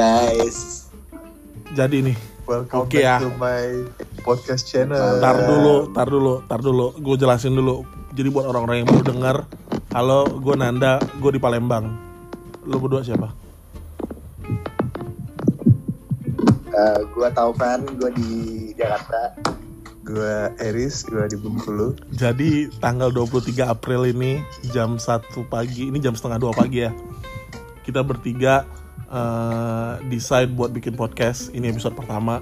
guys. Jadi nih, Welcome Oke back ya. to my podcast channel. tar dulu, tar dulu, tar dulu. Gue jelasin dulu. Jadi buat orang-orang yang baru dengar, halo, gue Nanda, gue di Palembang. Lu berdua siapa? Eh, gua Taufan, gua di Jakarta. Gue Eris, gue di Bengkulu. Jadi tanggal 23 April ini jam 1 pagi, ini jam setengah 2 pagi ya. Kita bertiga eh, decide buat bikin podcast. Ini episode pertama.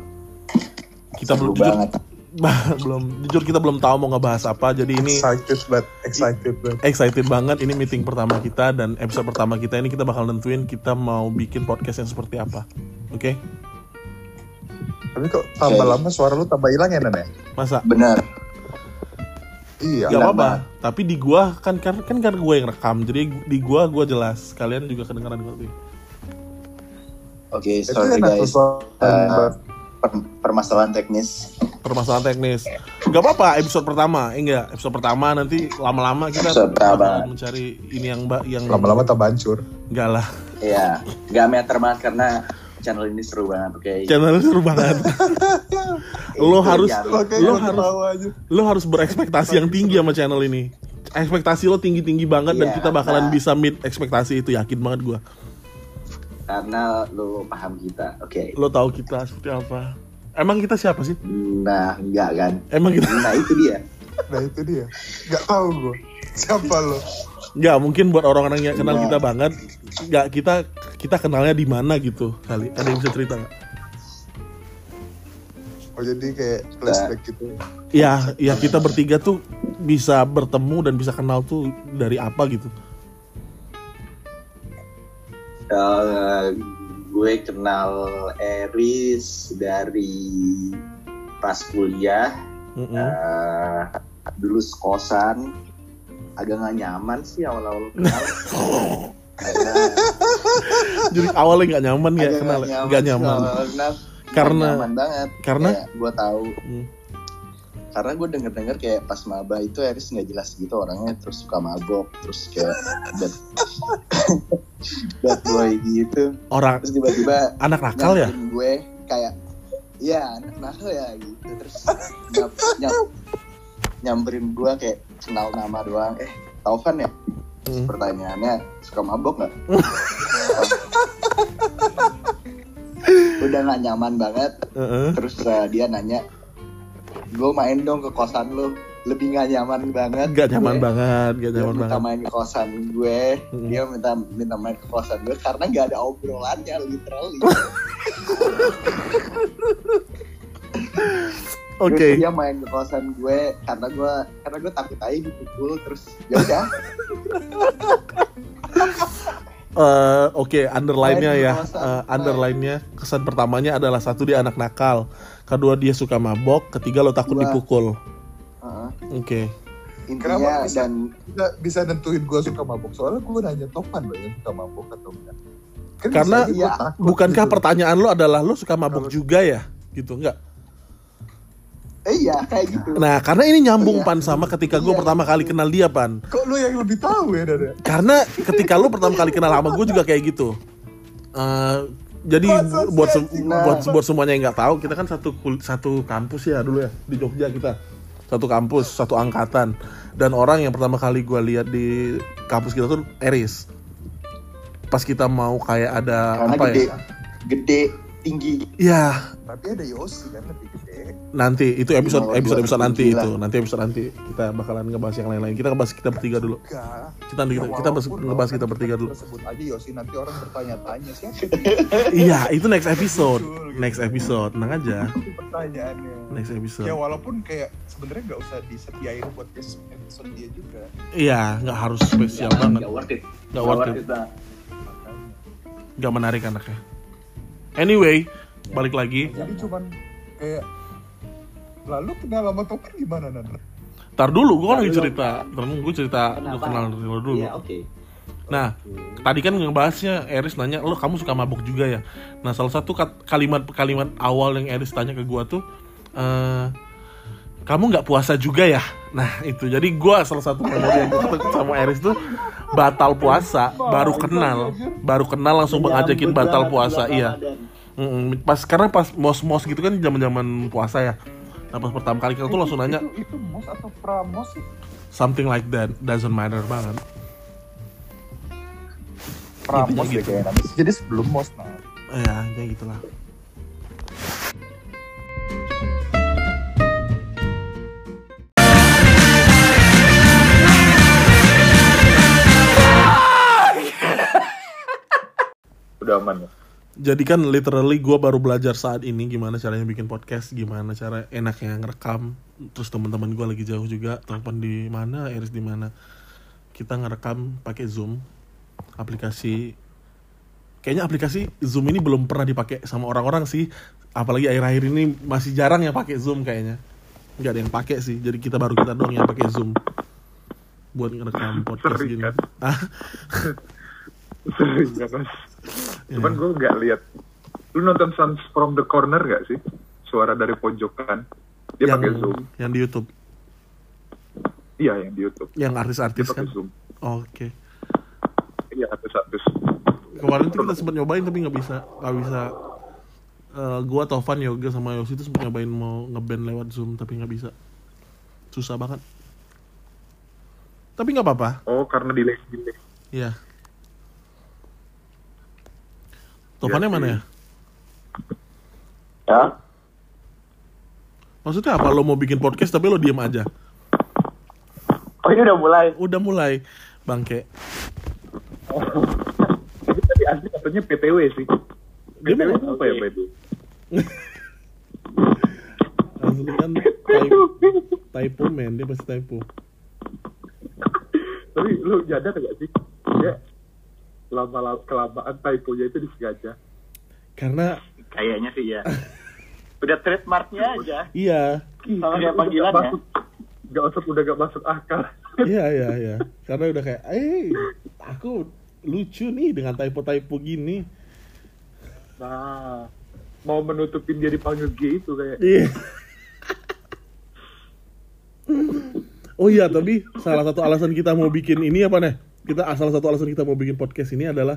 Kita Seru belum jujur, banget. belum jujur kita belum tahu mau ngebahas apa. Jadi ini Excited but excited but excited banget. Ini meeting pertama kita dan episode pertama kita ini kita bakal nentuin kita mau bikin podcast yang seperti apa. Oke? Tapi kok tambah Oke. lama suara lu tambah hilang ya Nan ya? Masa? Bener. Iya. Gak apa-apa. banget. Tapi di gua kan kan kan karena gue yang rekam. Jadi di gua gua jelas. Kalian juga kedengaran kok. Oke, Itu sorry guys. Eh, per- permasalahan teknis. permasalahan teknis. Gak apa-apa episode pertama, eh, enggak episode pertama nanti lama-lama kita Episode pertama. mencari ini yang mbak yang Lama-lama tambah hancur. enggak lah. Iya, nggak meter banget karena channel ini seru banget, oke. Channel seru banget. lo harus lo harus ketawa aja. lo harus berekspektasi yang tinggi sama channel ini. Ekspektasi lo tinggi-tinggi banget dan Iya, kita bakalan nah. bisa meet ekspektasi itu yakin banget gua. Karena lu paham kita, oke. Lo tahu kita seperti apa? Emang kita siapa sih? Nah, enggak kan? Emang kita Nah itu dia. Nah itu dia. Gak tahu gue. Siapa lo? nggak mungkin buat orang-orang yang kenal Iya. kita banget. Nggak kita kita kenalnya di mana gitu kali. Ada yang bisa cerita nggak? Oh jadi kayak flashback gitu. ya ya kita bertiga tuh bisa bertemu dan bisa kenal tuh dari apa gitu Eh, gue kenal Eris dari pas kuliah. Mm-mm. Eh, dulu sekosan agak nggak nyaman sih awal-awal kenal. Karena jadi awalnya nggak nyaman ya kenal nggak nyaman kenal. Karena- nyaman banget. karena gue tahu Hmm. Karena gue denger denger kayak pas maba itu Eris nggak jelas gitu orangnya terus suka mabok terus kayak bad, bad boy gitu. Orang terus tiba-tiba anak nakal ya? gue kayak iya anak nakal ya gitu. Terus nyam, nyam- nyamperin gue kayak kenal nama doang. Eh Taufan ya? Hmm. pertanyaannya suka mabok nggak? Udah nggak nyaman banget. Heeh. terus uh, dia nanya gue main dong ke kosan lu. Lebih nggak nyaman banget. Nggak nyaman Gue- banget nggak dia nyaman minta banget. main ke kosan gue Hmm. dia minta minta main ke kosan gue karena nggak ada obrolannya literally. Oke. Terus dia main ke kosan gue karena gue karena gue takut aja dipukul terus ya udah. Eh, oke underline-nya Main di ya. Eh, underline-nya. Kesan pertamanya adalah satu dia anak nakal kedua dia suka mabok ketiga lo takut Dua. dipukul Heeh. oke intinya Kenapa bisa? dan Bisa, bisa nentuin gue suka mabuk. Soalnya gue nanya Topan loh yang suka mabuk atau enggak. Kan Karena gua takut bukankah gitu. pertanyaan lo adalah lo suka mabok Kalau- juga ya gitu nggak eh, iya kayak gitu Nah, karena ini nyambung Iya. pan sama ketika gue Iya, pertama kali kenal dia pan. Kok lu yang lebih tahu ya Dada? Karena ketika lu pertama kali kenal sama gue juga kayak gitu. Eh, jadi Masa buat se- anjing? buat buat semuanya yang nggak tahu, kita kan satu satu kampus ya dulu ya di Jogja kita. Satu kampus, satu angkatan. Dan orang yang pertama kali gue lihat di kampus kita tuh Eris. Pas kita mau kayak ada karena apa gede ya? gede tinggi Ya, Tapi ada Yosi kan lebih gede. nanti itu episode episode episode nanti gila. itu. Nanti episode nanti kita bakalan ngebahas yang lain-lain. Kita ngebahas kita bertiga dulu. Enggak. Kita kita, Ya, kita bers- walaupun ngebahas kita bertiga dulu. kita sebut aja Yosi nanti orang bertanya-tanya siapa Iya, itu next episode. Gitu. Next episode, tenang aja. pertanyaannya. Next episode. Ya walaupun kayak sebenarnya nggak usah disediain buat episode dia juga. Iya, nggak harus spesial banget. Nggak worth it Nggak worth it. Nggak menarik anaknya. Anyway, balik lagi. Jadi cuman kayak lalu kenal sama Topan gimana Nanda? Ntar dulu, gue kan lagi dulu. cerita. Ntar gue cerita gue kenal lo dulu. Iya, oke. Nah, tadi kan ngebahasnya Eris nanya, lo kamu suka mabuk juga ya? Nah, salah satu kalimat-kalimat awal yang Eris tanya ke gua tuh, eh, kamu nggak puasa juga ya? Nah, itu. Jadi gua salah satu memori yang gue ketemu sama Eris tuh, batal puasa baru kenal baru kenal langsung ngajakin Menyambut batal puasa iya. Mm-mm. pas karena pas mos mos gitu kan zaman zaman puasa ya. Nah pas pertama kali kita tuh langsung nanya itu, itu mos atau pramos sih? something like that doesn't matter banget. Pramos deh gitu. kayaknya jadi sebelum mos nah. Ya kayak gitulah. Udah aman ya jadi kan literally gue baru belajar saat ini gimana caranya bikin podcast gimana cara enaknya ngerekam. Terus teman-teman gue lagi jauh juga telepon di mana Eris di mana. Kita ngerekam pakai zoom aplikasi. Kayaknya aplikasi zoom ini belum pernah dipakai sama orang-orang sih. Apalagi akhir-akhir ini masih jarang yang pakai zoom kayaknya. Nggak ada yang pakai sih jadi kita baru kita dong yang pakai zoom. Buat ngerekam podcast gini. kan? sering ya mas cuman gue nggak lihat lu nonton Sons from the Corner gak sih suara dari pojokan dia yang pakai zoom yang di YouTube iya yang di YouTube yang artis-artis kan zoom Oke. iya artis-artis Kemarin tuh kita sempat nyobain tapi nggak bisa, nggak bisa. Eh, gua Tovan Yoga sama Yosi itu sempat nyobain mau ngeband lewat Zoom tapi nggak bisa. Susah banget. Tapi nggak apa-apa. oh karena delay delay Iya. Tovannya Iya mana ya? Ya, Maksudnya apa? Lo mau bikin podcast tapi lo diem aja. oh ini udah mulai. Udah mulai, bangke. tapi tadi asli katanya PTW sih Dia PTW itu apa ya way? Asli kan typo, typo man, dia pasti typo. tapi lu nyadar gak sih dia lama lama kelamaan typonya itu disengaja Karena Kayaknya sih ya. Udah trademarknya aja. iya, Sama kayak Udah gak panggilannya. masuk gak masuk udah gak masuk akal Iya iya iya. Karena udah kayak, eh aku lucu nih dengan typo-typo gini. nah mau menutupin dia dipanggil G itu kayak Iya. oh iya, tapi salah satu alasan kita mau bikin ini apa nih? Kita salah satu alasan kita mau bikin podcast ini adalah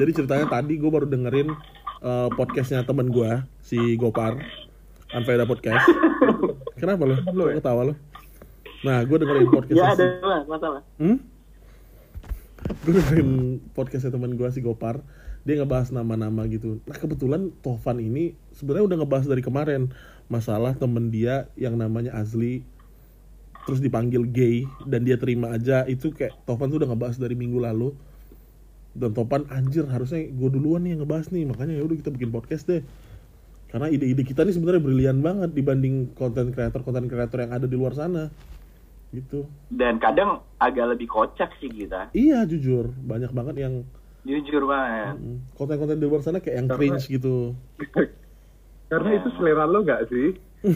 jadi ceritanya tadi gue baru dengerin eh, podcastnya temen gue si Gopar Anfaida Podcast. Kenapa lo? Temen lo ya? ketawa lo? Nah, gue dengerin podcastnya Ya ada lah masalah. Hmm? Gue dengerin podcastnya teman gue si Gopar Dia ngebahas nama-nama gitu Nah kebetulan Tovan ini sebenarnya udah ngebahas dari kemarin Masalah temen dia yang namanya Azli Terus dipanggil gay Dan dia terima aja Itu kayak Tovan tuh udah ngebahas dari minggu lalu. Dan Topan anjir harusnya gue duluan nih yang ngebahas nih Makanya ya udah kita bikin podcast deh. Karena ide-ide kita nih sebenarnya brilian banget dibanding konten kreator konten kreator yang ada di luar sana. Gitu. Dan kadang agak lebih kocak sih kita. Iya jujur. Banyak banget yang Jujur banget. konten-konten di luar sana kayak yang Karena- cringe gitu. karena itu selera lo gak sih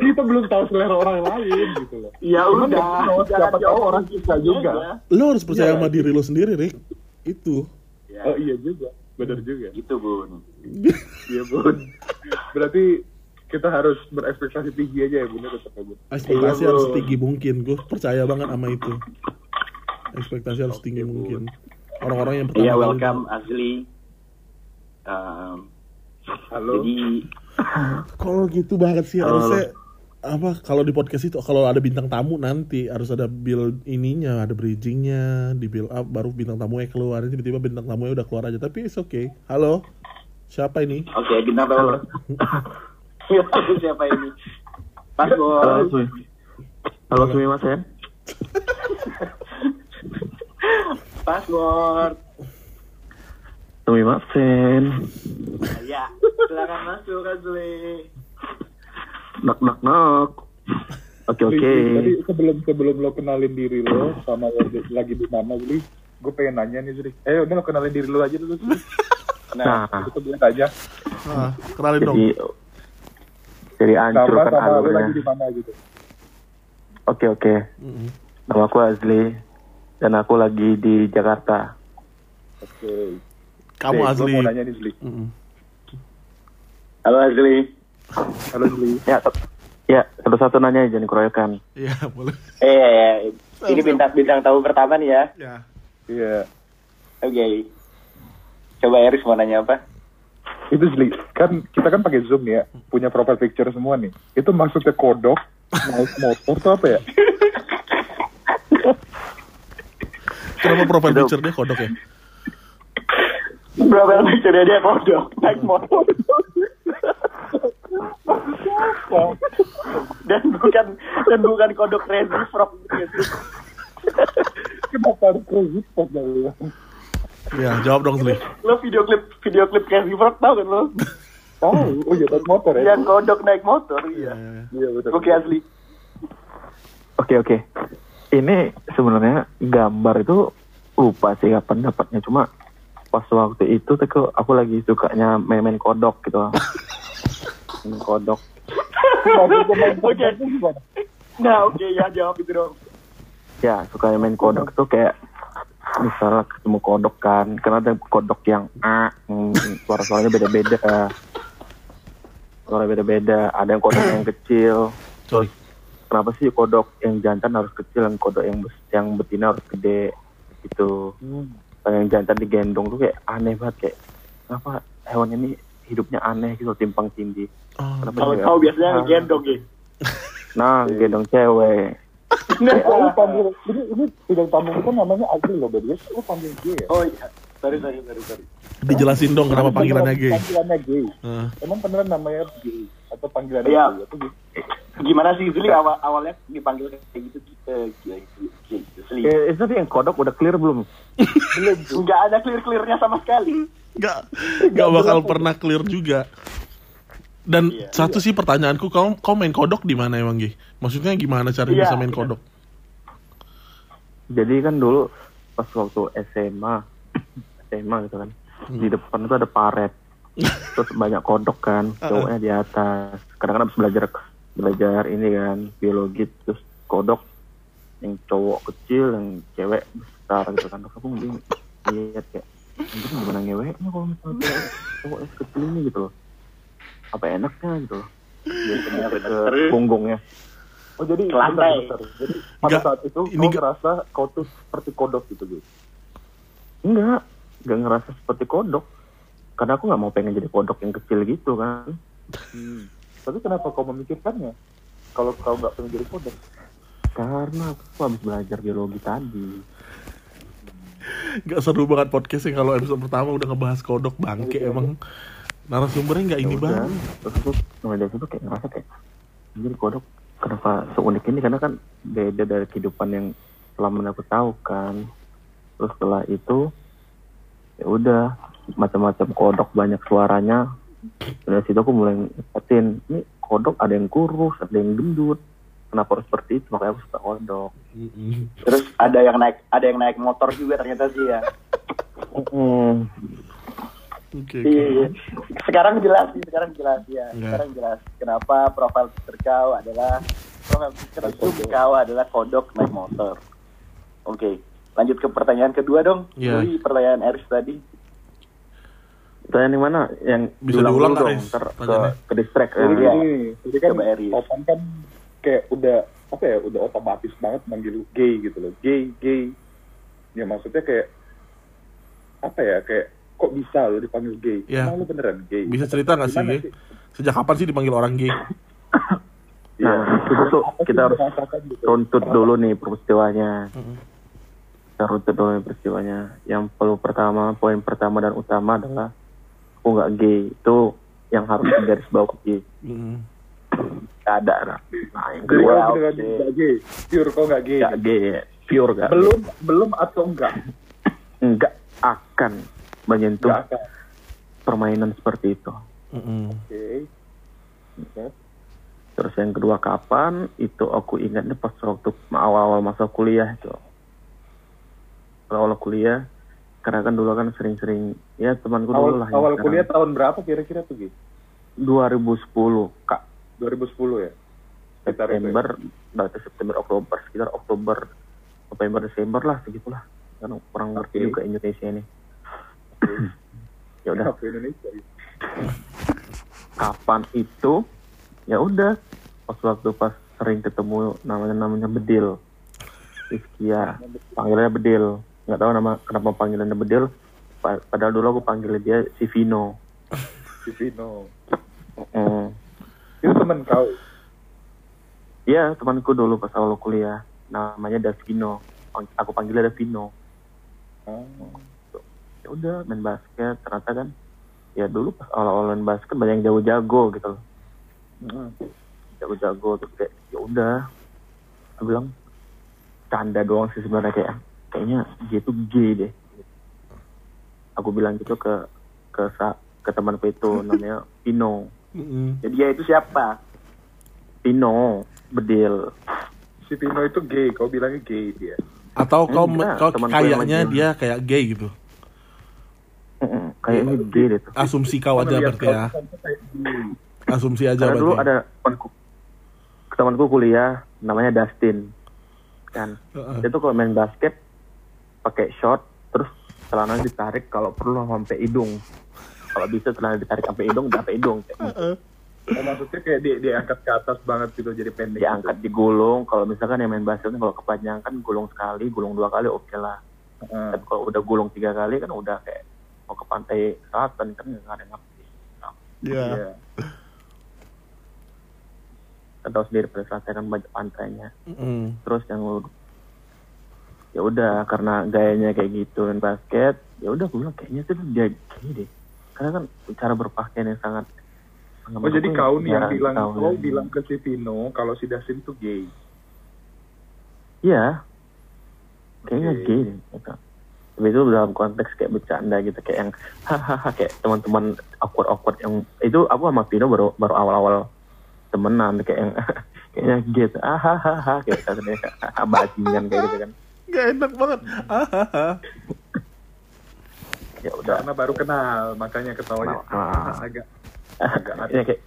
kita belum tahu selera orang lain gitu loh Ya Cuman udah. tahu, siapa tahu orang gitu suka juga. aja. Lo harus percaya Iya, sama diri lo sendiri, Rick. Itu. Ya, oh iya juga benar juga gitu bun. iya bun berarti kita harus berekspektasi tinggi aja ya bun ya tetap ya bun Ekspektasi harus tinggi mungkin. Gue percaya banget sama itu. Ekspektasi harus tinggi mungkin. Orang-orang yang pertama Iya kali- welcome Azli. Um, halo jadi Kalau gitu banget sih harusnya apa kalau di podcast itu kalau ada bintang tamu nanti harus ada build ininya ada bridgingnya di build up baru bintang tamunya keluar tiba-tiba bintang tamunya udah keluar aja tapi it's okay halo siapa ini oke bintang tamu. Tahu siapa ini. Pas Halo. Sumi. Halo, Sumimasen. Password. Sumimasen. Ya, silakan masuk Azli. Knock, knock, knock. Oke, oke. Tadi sebelum sebelum lo kenalin diri lo sama lagi, lagi di mana Zli gue pengen nanya nih Zli eh udah lo kenalin diri lo aja dulu Zli Nah, Nah, itu gue aja ah, kenalin dong jadi jadi hancur nama kan sama lo lagi alurnya. di mana gitu Oke, oke. Mm-mm. Nama aku Azli dan aku lagi di Jakarta. oke kamu Nih, asli gue mau nanya nih Zli Mm-mm. halo Azli. Halo Zli Ya, ya satu-satu nanya jangan dikeroyokan. Iya boleh Eh, Ini bintang bintang tamu pertama nih ya. Ya. Iya. Oke. Coba Eris mau nanya apa? Itu Zli, kan kita kan pakai Zoom ya, punya profile picture semua nih. Itu maksudnya kodok, naik motor tuh apa ya? Kenapa profile picture dia kodok ya? Berapa picture dia kodok naik motor. Dan bukan dan bukan kodok crazy frog gitu. Kenapa harus crazy dari Ya, jawab dong Sli. Lo video klip video klip crazy frog tau kan lo? Oh, oh iya, naik motor ya? Yang kodok naik motor iya. Iya, betul. Oke asli. Oke oke. Ini sebenarnya gambar itu lupa sih kapan dapatnya cuma pas waktu itu tuh aku- aku lagi sukanya main-main kodok gitu. main kodok. Oke. Nah oke ya jawab itu dong. Ya suka main kodok tuh kayak misalnya ketemu kodok kan, karena ada kodok yang a, hmm, suara-suaranya beda-beda. Suara beda-beda. Ada yang kodok yang kecil. Sorry. Kenapa sih kodok yang jantan harus kecil, yang kodok yang yang betina harus gede gitu. Hmm. Yang jantan digendong tuh kayak aneh banget kayak kenapa hewan ini hidupnya aneh gitu timpang tindih. Oh, Kenapa Kalau kau biasanya ngegendong ya. Nah, gendong cewek. Oh, lu panggil, ini, ini bidang tamu kita namanya Agil loh, Bedi. Lu panggil dia ya? Oh iya. Sorry sorry sorry sorry. dijelasin dong kenapa panggilannya gay. Panggilannya gay. Heeh. Emang beneran namanya gay? Atau panggilannya Iya. gay? Atau gay? Gimana sih Zuli awal awalnya dipanggil kayak gitu eh, gila, gila, Zuli. Eh, tapi yang kodok udah clear belum? Nggak ada clear clearnya sama sekali. Nggak, nggak bakal pernah clear juga. Dan Iya. satu sih pertanyaanku, kau kau main kodok di mana emang Gi? Maksudnya gimana cara Iya, bisa main iya. kodok? Jadi kan dulu pas waktu SMA, SMA gitu kan, di depan itu ada paret, terus banyak kodok kan, cowoknya di atas. Kadang kan habis belajar belajar ini kan biologi, terus kodok yang cowok kecil, yang cewek besar gitu kan. Terus aku mending lihat kayak, anjir gimana ngeweknya kalau misalnya cowoknya kecil ini gitu loh. Apa enaknya gitu loh. Biasanya ke punggungnya. Oh jadi Lantai. Jadi pada Nggak, saat itu ini kau ngerasa kau tuh seperti kodok gitu gitu. Enggak, enggak ngerasa seperti kodok. Karena aku nggak mau pengen jadi kodok yang kecil gitu kan. Hmm. Tapi kenapa kau memikirkannya? Kalau kau nggak pengen jadi kodok? Karena aku habis belajar biologi tadi. Gak seru banget podcastnya kalau episode pertama udah ngebahas kodok bangke emang narasumbernya nggak ini Ya udah, banget. Terus aku dari situ kayak ngerasa kayak jadi kodok kenapa seunik ini karena kan beda dari kehidupan yang selama aku tahu kan. Terus setelah itu ya udah macam-macam kodok banyak suaranya. Dari situ aku mulai ngikutin ini kodok ada yang kurus, ada yang gendut. Kenapa harus seperti itu? Makanya aku suka kodok. Mm-mm. Terus ada yang naik ada yang naik motor juga ternyata sih ya. Hmm. Oke, Iya, iya. Sekarang jelas sih, sekarang jelas ya. Iya. Sekarang jelas kenapa profil picture kau adalah profil picture Zoom kau adalah kodok naik motor. Oke, lanjut ke pertanyaan kedua dong. Iya. Jadi pertanyaan Eris tadi. Pertanyaan yang mana? Yang Bisa diulang, dulu dong, ntar ke, ke distract. Jadi gini, jadi kan. Opan kan kayak udah apa ya, udah otomatis banget manggil gay gitu loh, gay, gay. Ya maksudnya kayak apa ya, kayak kok bisa lo dipanggil gay? Iya. Emang lo beneran gay? Bisa cerita nggak sih, Gi? Sejak kapan sih dipanggil orang gay? Iya. Nah, itu tuh Apa sih kita yang harus gitu? runtut dulu nih peristiwanya. Mm-mm. Kita runtut dulu nih peristiwanya. Yang perlu pertama, poin pertama dan utama adalah aku nggak gay. Itu yang harus digaris bawahi. Mm-mm. Gak ada. Nah, Nah, yang kedua, nggak gay? Pure kok nggak gay? nggak gay. Pure gak? Belum, belum atau enggak? Nggak akan menyentuh Nggak akan. permainan seperti itu. Mm-mm. Oke. Oke. Terus yang kedua kapan? Itu aku ingatnya pas waktu awal-awal masa kuliah itu. Awal kuliah, karena kan dulu kan sering-sering ya temanku Awal, dulu lah. awal sekarang. kuliah tahun berapa kira-kira tuh Gi? 2010 kak 2010 ya? Sekitar ya? September, berarti September Oktober sekitar Oktober November Desember lah segitulah. Kan orang ngerti juga Indonesia ini. ya udah Indonesia? gitu? kapan itu ya udah pas waktu pas sering ketemu namanya namanya bedil Rizkia panggilannya Bedil nggak tahu nama kenapa panggilannya Bedil Pa- padahal dulu aku panggil dia si Vino Si Vino. Mm. Itu temen kau. Iya temanku dulu pas awal kuliah namanya Davino aku panggilnya Davino Oh. ya udah main basket ternyata kan ya dulu pas awal-awal main basket banyak yang jago-jago gitu loh Mm. jago-jago terus kayak ya udah aku bilang canda doang sih sebenarnya kayak kayaknya dia tuh gay deh aku bilang gitu ke ke sa- ke temanku itu namanya Pino. Jadi dia itu siapa? Pino bedil Si Vino itu gay, kau bilangnya gay dia. Atau kau Enggak, kau yang kayaknya dia kayak gay gitu. Mm-mm, kayaknya gay deh tuh Asumsi kau aja berarti kau ya. Asumsi aja karena dulu berarti. ada temanku temanku kuliah namanya Dustin kan dia tuh kalau main basket pakai short terus celana ditarik kalau perlu sampai hidung kalau bisa celana ditarik sampai hidung sampai hidung kayak gitu. Oh, maksudnya kayak dia diangkat ke atas banget gitu jadi pendek. diangkat digulung kalau misalkan yang main basket kalau kepanjangan gulung sekali gulung dua kali oke lah Gitu. Heeh. tapi kalau udah gulung tiga kali kan udah kayak mau ke pantai selatan kan nggak ada ngerti Iya. Iya. kan tahu sendiri pada selatan kan banyak pantainya Mm. terus yang lu- ya udah karena gayanya kayak gitu main basket ya udah gue bilang kayaknya tuh dia gini deh karena kan cara berpakaian yang sangat sangat Oh jadi menurutku kau nih yang bilang kau bilang ke si Vino kalau si Dustin tuh gay. iya kayaknya Oke. gay deh gitu. tapi itu dalam konteks kayak bercanda gitu kayak yang hahaha kayak teman-teman awkward awkward yang itu aku sama Vino baru baru awal-awal temenan kayak yang kayaknya gitu ah hahaha kayak katanya bajingan kayak gitu kan Gak enak banget. Ya udah Karena baru kenal makanya ketawanya Ah. agak agak ya kayak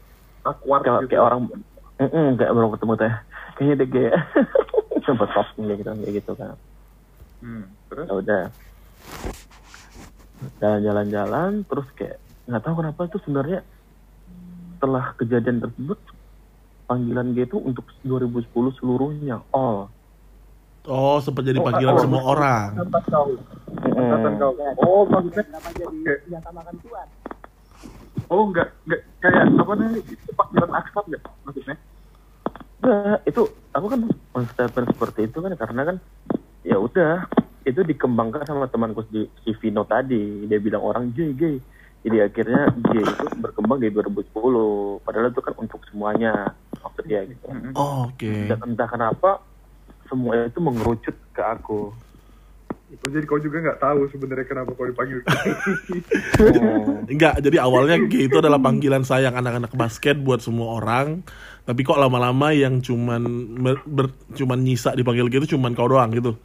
awkward kayak, gitu. kayak orang mm kayak baru ketemu teh kayaknya dia gay sempat posting kayak gitu kayak gitu kan Hmm. Terus ya udah jalan-jalan-jalan terus kayak nggak tahu kenapa itu sebenarnya setelah kejadian tersebut panggilan gay itu untuk 2010 seluruhnya all Oh, sempat jadi panggilan oh, semua oh, orang. Angkatan kau. Oh, maksudnya Kenapa jadi yang sama makan tuan? oh enggak enggak kayak apa namanya itu panggilan akrab enggak maksudnya? Enggak, itu aku kan menstatement seperti itu kan karena kan ya udah itu dikembangkan sama temanku di si Vino tadi dia bilang orang gay gay jadi akhirnya gay itu berkembang di 2010 padahal itu kan untuk semuanya maksud dia gitu. Oh, Oke. dan entah kenapa semua itu mengerucut ke aku Oh, jadi kau juga nggak tahu sebenarnya kenapa kau dipanggil gay. Hmm, Enggak, jadi awalnya gay itu adalah panggilan sayang anak-anak basket buat semua orang. Tapi kok lama-lama yang cuman ber- ber- cuman nyisa dipanggil gitu cuman kau doang gitu.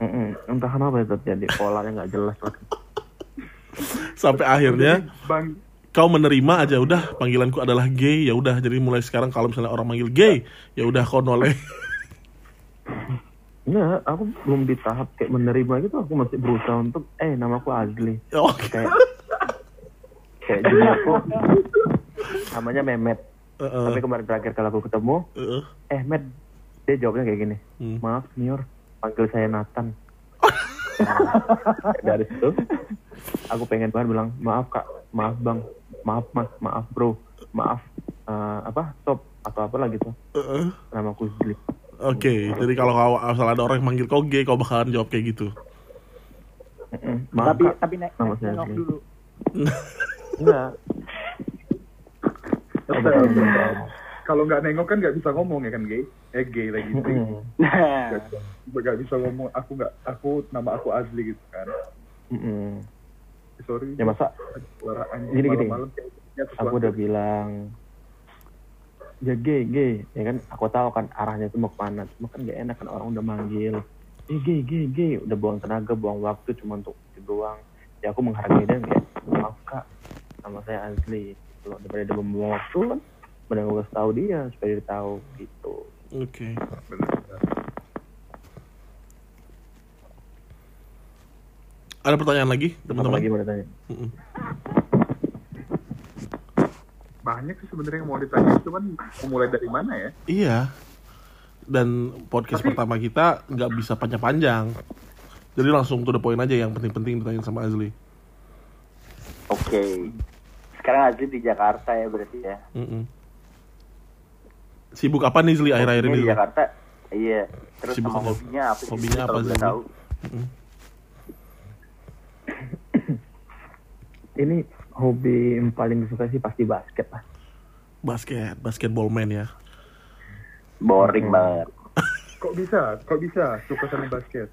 mm-mm. entah kenapa itu jadi polanya nggak jelas banget. Sampai akhirnya Bang kau menerima aja udah panggilanku adalah gay ya udah jadi mulai sekarang kalau misalnya orang manggil gay ya udah kau noleh Enggak, aku belum di tahap kayak menerima gitu. Aku masih berusaha untuk eh namaku Azli. Oke. Kayak kayak jadi aku. Namanya Mehmet. Heeh, tapi kemarin terakhir kalau aku ketemu heeh. eh Met dia jawabnya kayak gini. Hmm. maaf senior panggil saya Nathan. Dari situ aku pengen banget bilang maaf kak. Maaf bang. Maaf mas. Maaf bro. Maaf eh, apa sob atau apalah gitu. Heeh. nama aku Zli Oke, jadi kalau kau asal ada orang yang manggil kau gay, kau bakalan jawab kayak gitu. Maaf Tapi kak tapi naik nengok dulu. enggak kalau nggak nengok kan nggak bisa ngomong ya kan gay? Eh gay lagi sih. Nggak bisa ngomong. Aku nggak. Aku nama aku Azli gitu kan. Sorry. ya masa Gini, gini. ya, aku udah bilang ya gay gay ya kan aku tahu kan arahnya itu mau ke mana. Cuma kan gak enak kan orang udah manggil. Eh gay gay gay udah buang tenaga buang waktu cuma untuk itu doang. Ya aku menghargai dia kayak maaf kak. Nama saya Azli kalau daripada dia membuang waktu kan benar gue tahu dia supaya dia tahu gitu. Oke. Bener-bener. Ada pertanyaan lagi, Apa teman-teman? lagi mau Mm-mm. Banyak sih sebenarnya yang mau ditanya. Cuman mulai dari mana ya? Iya. dan podcast pertama kita nggak bisa panjang-panjang. Jadi langsung to the point aja yang penting-penting ditanyain sama Azli. Oke. Sekarang Azli di Jakarta ya berarti ya. Mm-mm. Sibuk apa nih Zli akhir-akhir ini? di? Jakarta. Iya. Terus Sibuk sama apa? hobinya apa sih? Hobinya apa, Kalau boleh Zli? tahu. Ini hobi yang paling suka sih pasti basket lah. Basket, basketball man ya. Boring banget. Kok bisa? Kok bisa suka sama basket?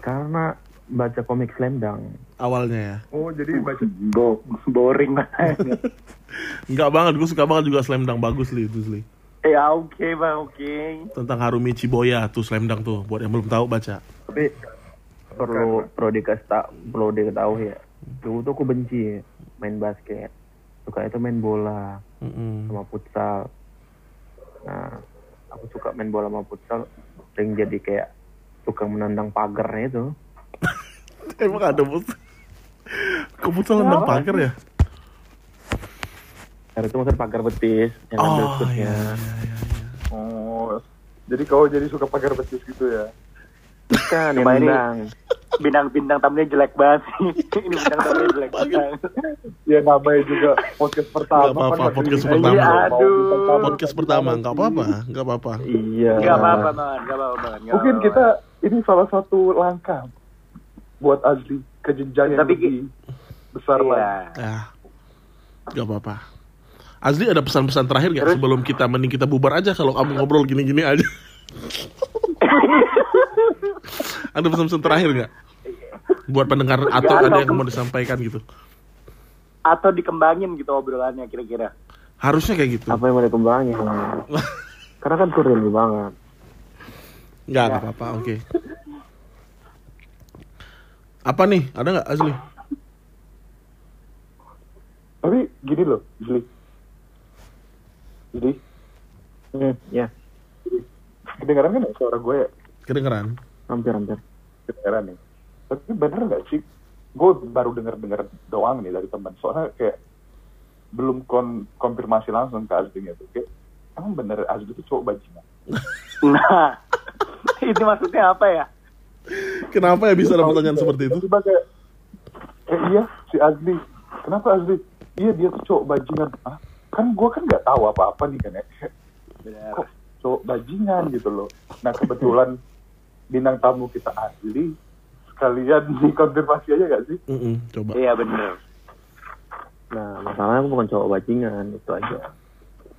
Karena baca komik Slam Dunk. Awalnya ya. Oh, jadi baca Bo boring banget. Enggak banget, gue suka banget juga slam dunk bagus Li, itu Zli. ya oke bang oke. Tentang Harumi Chiboya tuh slam dunk tuh, buat yang belum tahu baca. Tapi perlu perlu dikasih tak perlu diketahui ya. Dulu tuh aku benci main basket. Suka itu main bola Mm-mm. sama futsal. Nah, aku suka main bola sama futsal. Sering jadi kayak tukang menendang pagarnya itu. Emang ada bos? Kok futsal nendang pagar ya? Karena itu maksudnya pagar betis yang Oh iya, iya, iya. iya. Oh, jadi kau jadi suka pagar betis gitu ya? Bukan yang nendang. Bintang-bintang tamunya jelek banget sih. Ini bintang tamunya jelek banget. Ya namanya juga podcast pertama. Nggak apa-apa, kan podcast pertama. Iya, Aduh. bintang. Podcast pertama, nggak apa-apa, nggak apa-apa. Iya. Gak apa-apa gak apa-apa nggak Mungkin apa-apa. kita ini salah satu langkah buat Azli ke jenjang yang Tapi lebih besar Iya. lagi. Ya, nggak apa-apa. Azli ada pesan-pesan terakhir nggak sebelum kita mending kita bubar aja kalau kamu ngobrol gini-gini aja. ada pesan-pesan terakhir nggak? Buat pendengar atau ada yang mau disampaikan gitu? Atau dikembangin gitu obrolannya kira-kira. Harusnya kayak gitu. Apa yang mau dikembangin? Karena kan real banget. Nggak, nggak apa-apa, oke. Apa nih? Ada nggak Azli? Tapi gini loh, Azli. Azli, Hmm, ya, kedengaran kan ya suara gue ya? Kedengeran? hampir-hampir. kedengaran nih. Tapi bener nggak sih? Gue baru denger-denger doang nih dari teman. Soalnya kayak belum kon konfirmasi langsung ke Azli tuh. Kayak emang bener Azli itu cowok bajingan. Nah, itu maksudnya apa ya? Kenapa ya bisa ada pertanyaan seperti itu? Tiba kayak, eh iya si Azli. Kenapa Azli? Iya dia tuh cowok bajingan. Ah, kan gue kan nggak tahu apa-apa nih kan ya. Benar. Kok cowok bajingan gitu loh. Nah kebetulan bintang tamu kita Azli. Sekalian dikonfirmasi aja gak sih? Mm-mm, coba. Iya benar. Nah, masalahnya aku bukan cowok bajingan, itu aja.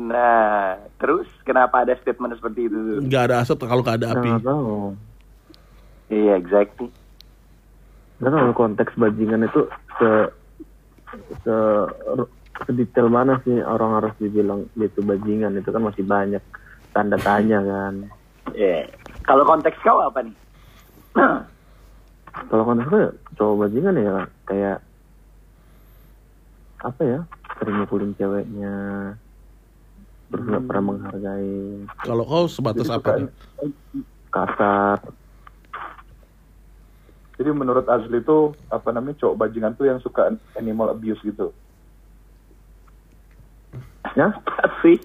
Nah, terus kenapa ada statement seperti itu? Nggak ada asap kalau nggak ada api. Nggak tahu. Iya, exactly. Nggak tahu konteks bajingan itu se se sedetail mana sih orang harus dibilang itu bajingan itu kan masih banyak tanda tanya kan. Iya. Kalau konteks kau apa nih? Kalau konteksnya cowok bajingan ya kayak apa ya sering mukulin ceweknya terus nggak pernah menghargai Kalau kau sebatas Jadi apa nih? kasar Jadi menurut Azli itu apa namanya cowok bajingan tuh yang suka animal abuse gitu. ya sih.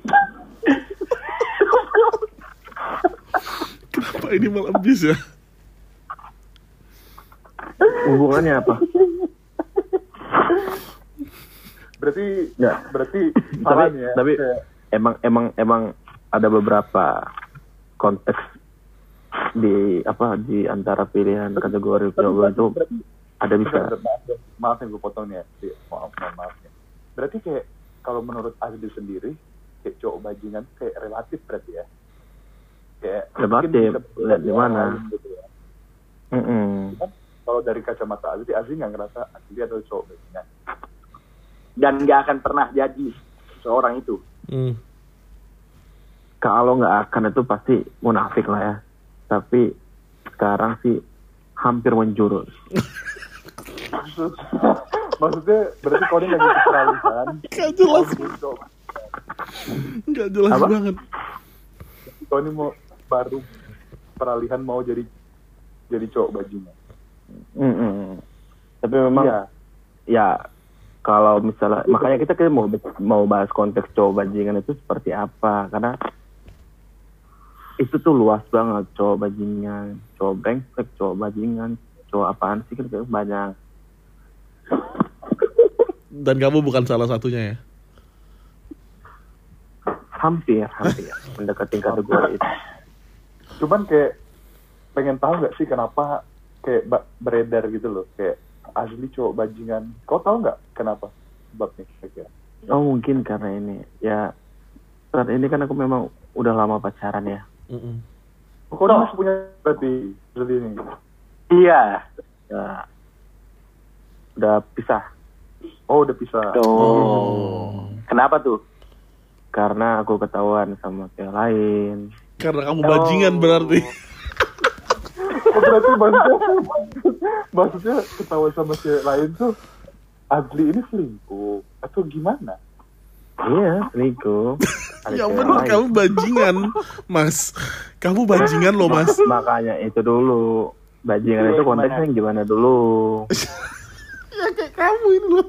Kenapa ini malah abis ya? Hubungannya apa Berarti Nggak. berarti tapi ya. tapi Kayak, emang emang emang ada beberapa konteks di apa di antara pilihan kategori jawaban itu berarti ada bisa maaf, maaf yang gue potong ya. Maaf, maaf, maaf ya. Berarti kayak kalau menurut Azli sendiri kayak cowok bajingan kayak relatif berarti ya. Kayak Relatif, lihat di mana. gitu ya. Kalau dari kacamata Azli, Azli nggak ngerasa Azli adalah cowok bajingan. Dan nggak akan pernah jadi seorang itu. Hmm. kalau nggak akan itu pasti munafik lah ya tapi sekarang sih hampir menjurus Maksud- Maksudnya berarti kau ini lagi peralihan. Gak jelas, Cowok gak jelas Apa? banget. kau ini mau baru peralihan mau jadi jadi cowok bajingan. Mm-mm. tapi memang Iya. ya kalau misalnya makanya kita kan mau mau bahas konteks cowok bajingan itu seperti apa karena itu tuh luas banget cowok bajingan cowok brengsek cowok bajingan cowok apaan sih kan kayak banyak Dan kamu bukan salah satunya ya. hampir hampir mendekati kategori itu Cuman kayak pengen tahu nggak sih kenapa kayak ba- beredar gitu loh kayak asli cowok bajingan. Kau tahu nggak kenapa sebabnya kira-kira? oh mungkin karena ini ya saat ini kan aku memang udah lama pacaran ya Mm-mm. Kau udah masih punya berarti berarti ini. Iya. ya udah pisah Oh udah pisah. Tuh. Kenapa tuh? karena aku ketahuan sama cewek lain Karena kamu bajingan. Oh, berarti maksudnya, maksudnya ketawa sama cewek lain tuh asli ini selingkuh atau gimana? iya selingkuh Ya lain. kamu bajingan, Mas. Kamu bajingan loh, Mas. makanya itu dulu bajingan itu konteksnya yang gimana dulu Ya kayak kamu ini loh.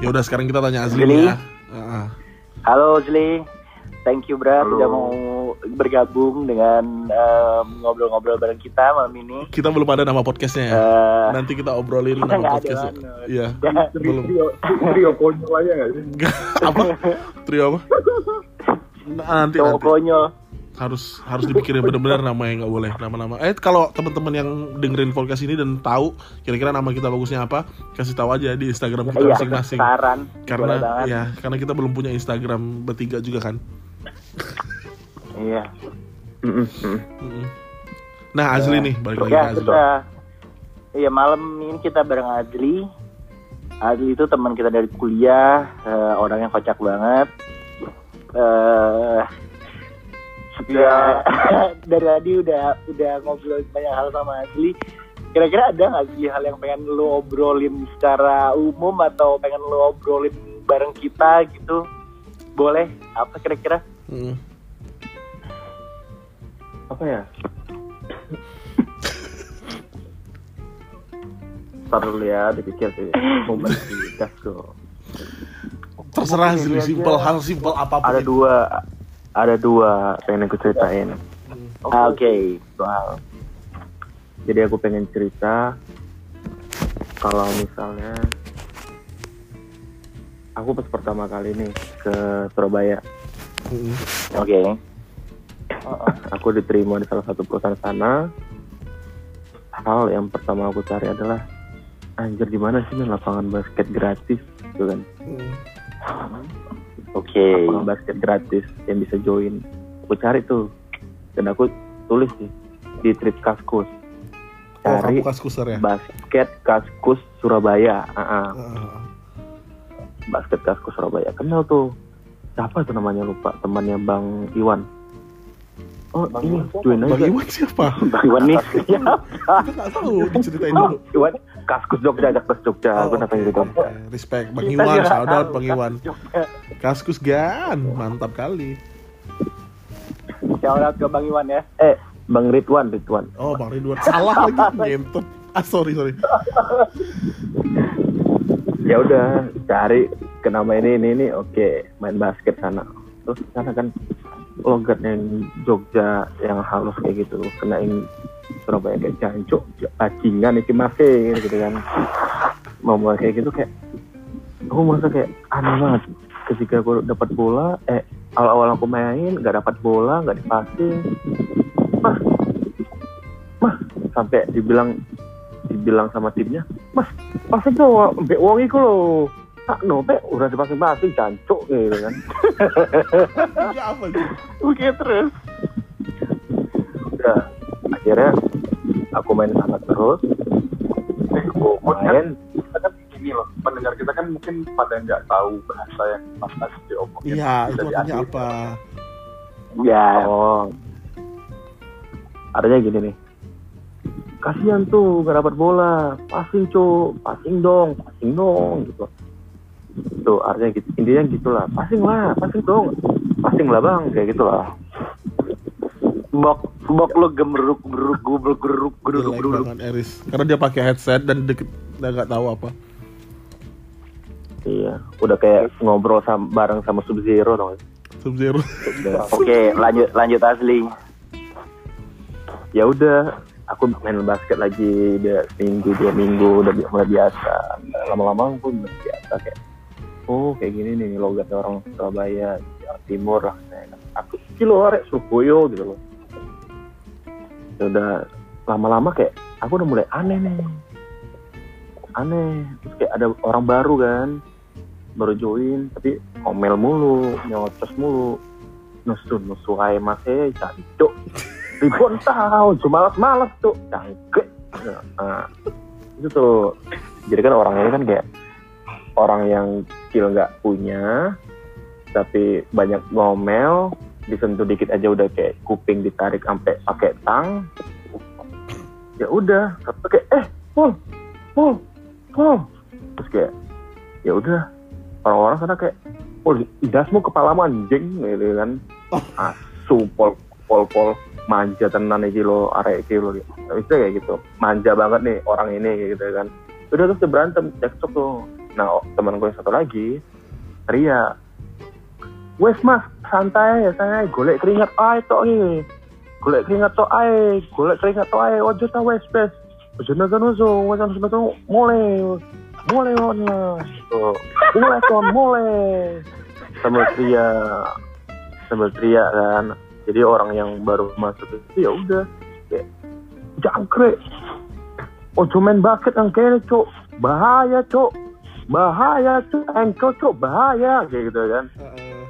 Ya udah sekarang kita tanya Azli Azli? ya. Ah, Halo Zli. Thank you Bra Halo. sudah mau bergabung dengan em, ngobrol-ngobrol bareng kita malam ini. kita belum ada nama podcastnya ya. Eh, Nanti kita obrolin kita nama podcastnya. banget. Iya, Ya. belum. Trio, trio konyol aja nggak sih? Apa? Trio apa? Nanti cowok nanti konyol. Harus harus dipikirin bener-bener nama yang nggak boleh nama-nama. Eh kalau teman-teman yang dengerin podcast ini dan tahu kira-kira nama kita bagusnya apa, kasih tahu aja di Instagram kita Iya, masing-masing. saran. Karena ya karena kita belum punya Instagram bertiga juga kan. Iya. Mm. Nah Azli nih balik lagi Ya, ke Azli. kita Iya, malam ini kita bareng Adli. Adli itu teman kita dari kuliah, eh, orang yang kocak banget. Eh ya, dari tadi udah udah ngobrol banyak hal sama Adli. Kira-kira ada nggak sih hal yang pengen lo obrolin secara umum atau pengen lo obrolin bareng kita gitu? Boleh? Apa kira-kira? Mm. apa ya Ntar dulu ya dipikir sih berhenti gas Terserah Azli, Oke, simpel hal simpel apa pun. ada dua ada dua pengen aku ceritain Ah, Oke. soal jadi aku pengen cerita kalau misalnya aku pas pertama kali nih ke Surabaya Mm-mm. Oke. aku diterima di salah satu perusahaan sana hal yang pertama aku cari adalah anjir di mana sih nih lapangan basket gratis gitu kan Mm. Oke. lapangan basket gratis yang bisa join. Aku cari tuh. Dan aku tulis sih di trip kaskus. Oh, cari kamu kaskuser ya? basket kaskus Surabaya Ah, ah. Ah, basket kaskus Surabaya. Kenal tuh. Siapa tuh namanya? Lupa. Temannya Bang Iwan. Oh Bang ini Iwan Bang Iwan siapa? Bang Iwan nih. Kita nggak tahu, diceritain dulu. Iwan kaskus Jogja kaskus Jogja. Aku Oh, gitu Oke, Respect. Bang Iwan, shout out Bang? Iwan. Kaskus Gan, mantap kali. Shout out ke Bang Iwan ya. eh Bang Ridwan Ridwan Oh, Bang Ridwan. Salah lagi, ngentot. Ah, sorry, sorry. ya udah cari ke nama ini ini ini oke main basket sana terus sana kan logat yang Jogja yang halus kayak gitu kena yang Surabaya kayak jancuk bajingan iki masih gitu kan mau mulai kayak gitu kayak aku merasa kayak aneh banget ketika aku dapat bola eh awal-awal aku main nggak dapat bola nggak dipasing. Mah mah sampai dibilang dibilang sama timnya mas pasing tuh mbek wong iku lho. Tak no pe udah dipasing-pasing jancuk gitu kan. Ya apa sih? Oke terus. udah akhirnya aku main sana terus. Kok main gini loh, pendengar kita kan mungkin pada nggak tahu bahasa yang Mas Asli omongin. Iya, itu artinya apa? Ya. oh adanya gini nih kasihan tuh gak dapat bola passing cuk passing dong passing dong gitu tuh artinya gitu intinya gitulah passing lah passing dong passing lah bang kayak gitulah Bok bok lu gemeruk geruk geruk Jelek geruk. banget Eris. Karena dia pakai headset dan deket dia nggak tahu apa. Iya. Udah kayak ngobrol sama bareng sama Sub Zero dong. Sub Zero. Oke, lanjut lanjut asli. ya udah aku main basket lagi dia seminggu dua minggu udah bi- mulai biasa. Lama-lama aku udah biasa kayak oh kayak gini nih logatnya orang Surabaya Jawa Timur lah aku kilo arek Surabaya gitu loh. Ya udah lama-lama kayak aku udah mulai aneh nih. Aneh terus kayak ada orang baru kan baru join tapi komel mulu nyocos mulu. Nusu nusu ae mas eh jancuk ribuan tahun cuma malas-malas tuh cangkrik nah, itu tuh. Jadi kan orang ini kan kayak orang yang skill nggak punya tapi banyak ngomel disentuh dikit aja udah kayak kuping ditarik sampai pakai tang. Ya udah tapi kayak eh Paul Paul Paul terus kayak ya udah orang-orang sana kayak Paul idasmu kepala anjing gitu kan asu Paul Paul Paul manja tenan iki lo arek iki lo bisa kayak gitu manja banget nih orang ini kayak gitu kan udah terus dia berantem cekcok tuh nah oh, teman gue yang satu lagi teriak wes mas santai ya santai golek keringat ae tok iki golek keringat tok ae golek keringat tok ae ojo ta wes wes ojo nonton nusu wes harus nonton mulai mulai on tuh mulai kon mulai sambil teriak sambil teriak kan? Jadi orang yang baru masuk itu ya udah kayak jangkrik. Ojo main basket yang kene cok bahaya cok bahaya cok engkau cok bahaya kayak gitu kan?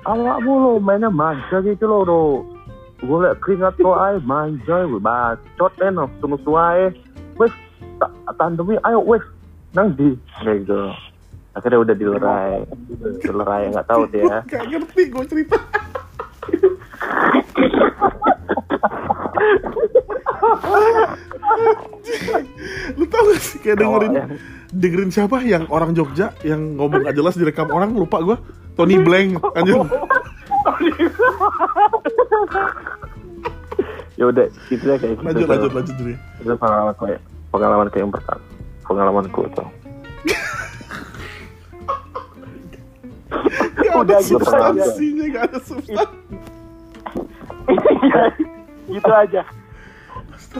Awak mulu mainnya manja gitu loh do gue liat keringat tuh ae manja. Gue bacot eh nafsu nafsu ae. Wes tak tandemi ayo wes nang di gitu akhirnya udah dilerai. Dilerai nggak tahu deh ya Gak ngerti gue cerita. Lu tau gak sih kayak dengerin yang- dengerin siapa? Yang orang Jogja yang ngomong gak jelas direkam orang lupa gua. Tony Blank anjir. Ya udah gitu deh kayak gitu. Lanjut lanjut lanjut dulu itu pengalaman kayak pengalaman kayak yang pertama pengalamanku tuh Gak Udah ada gitu aja. substansinya gak ada substansi gitu aja.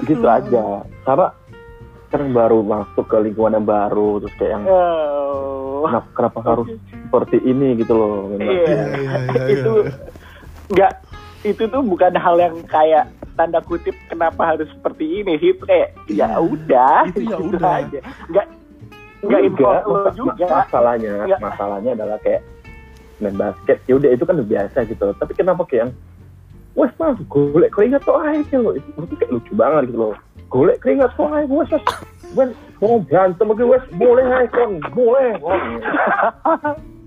gitu aja karena kan baru masuk ke lingkungan yang baru terus kayak yang Oh. kenapa, kenapa harus seperti ini gitu loh Iya. Iya, iya, iya, itu iya. nggak itu tuh bukan hal yang kayak tanda kutip kenapa harus seperti ini? Sih itu kayak ya udah. Itu ya gitu udah. aja. Nggak nggak Enggak, juga. ma- masalahnya masalahnya adalah kayak main basket. Ya udah itu kan biasa gitu. Tapi kenapa kayak yang wes mas golek keringat tuh aja gitu loh itu itu kayak lucu banget gitu loh. Golek keringat tuh aja wes wes wes mau berantem lagi wes. Boleh aja kon boleh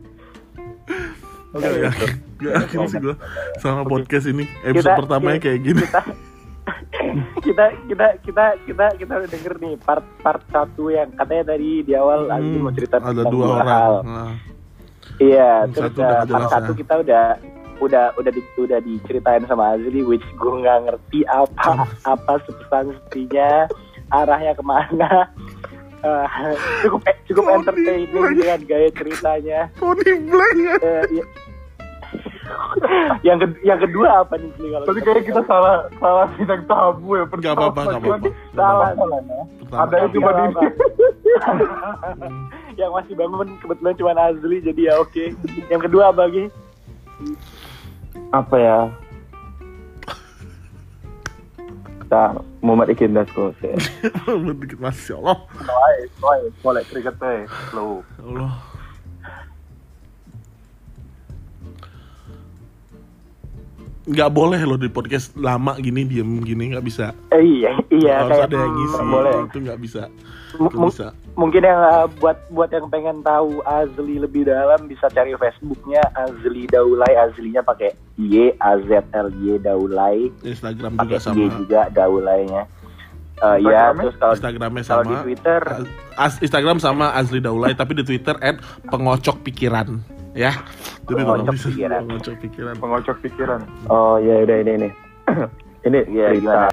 Gak yakin, gak yakin sih gue sama podcast ini episode Kita- pertamanya kayak gini. kita kita kita kita kita kita udah denger nih part part satu yang katanya tadi di awal Hmm, mau cerita ada tentang dua orang. hal. Nah, Iya, terus satu udah uh, part satu ya. kita udah udah udah di, udah diceritain sama Azli which gue nggak ngerti apa apa substansinya arahnya ke mana Eh, cukup cukup Tony entertaining Blank. dengan gaya ceritanya. Tony Blank ya Eh, iya. yang kedua yang kedua apa nih kalau Tapi kayak kita salah salah bintang tamu ya. Gak apa-apa, gak apa-apa. Salah Pertama. Ada yang cuma di yang masih bangun kebetulan cuma Azli jadi ya oke. Yang kedua bagi apa ya kita Muhammad Ikin sih Dikit Masya Allah. Soai, soai, golek keringat teh. Lo. Ya Allah. Nggak boleh loh di podcast lama gini diem gini nggak bisa. Eh, iya iya harus ada yang ngisi. boleh. Itu nggak bisa. Mu- bisa mungkin yang uh, buat buat yang pengen tahu Azli lebih dalam bisa cari Facebooknya Azli Daulay Azlinya pakai Y A Z L Y Daulay Instagram juga sama Y juga Daulaynya Eh, ya Instagramnya? terus kalau Instagramnya kalau sama di Twitter As- Instagram sama Azli Daulay tapi di Twitter at pengocok pikiran ya jadi Pengocok bisa pikiran. pengocok pikiran Pengocok pikiran. Oh iya udah ini ini. ini Iya, cerita gimana?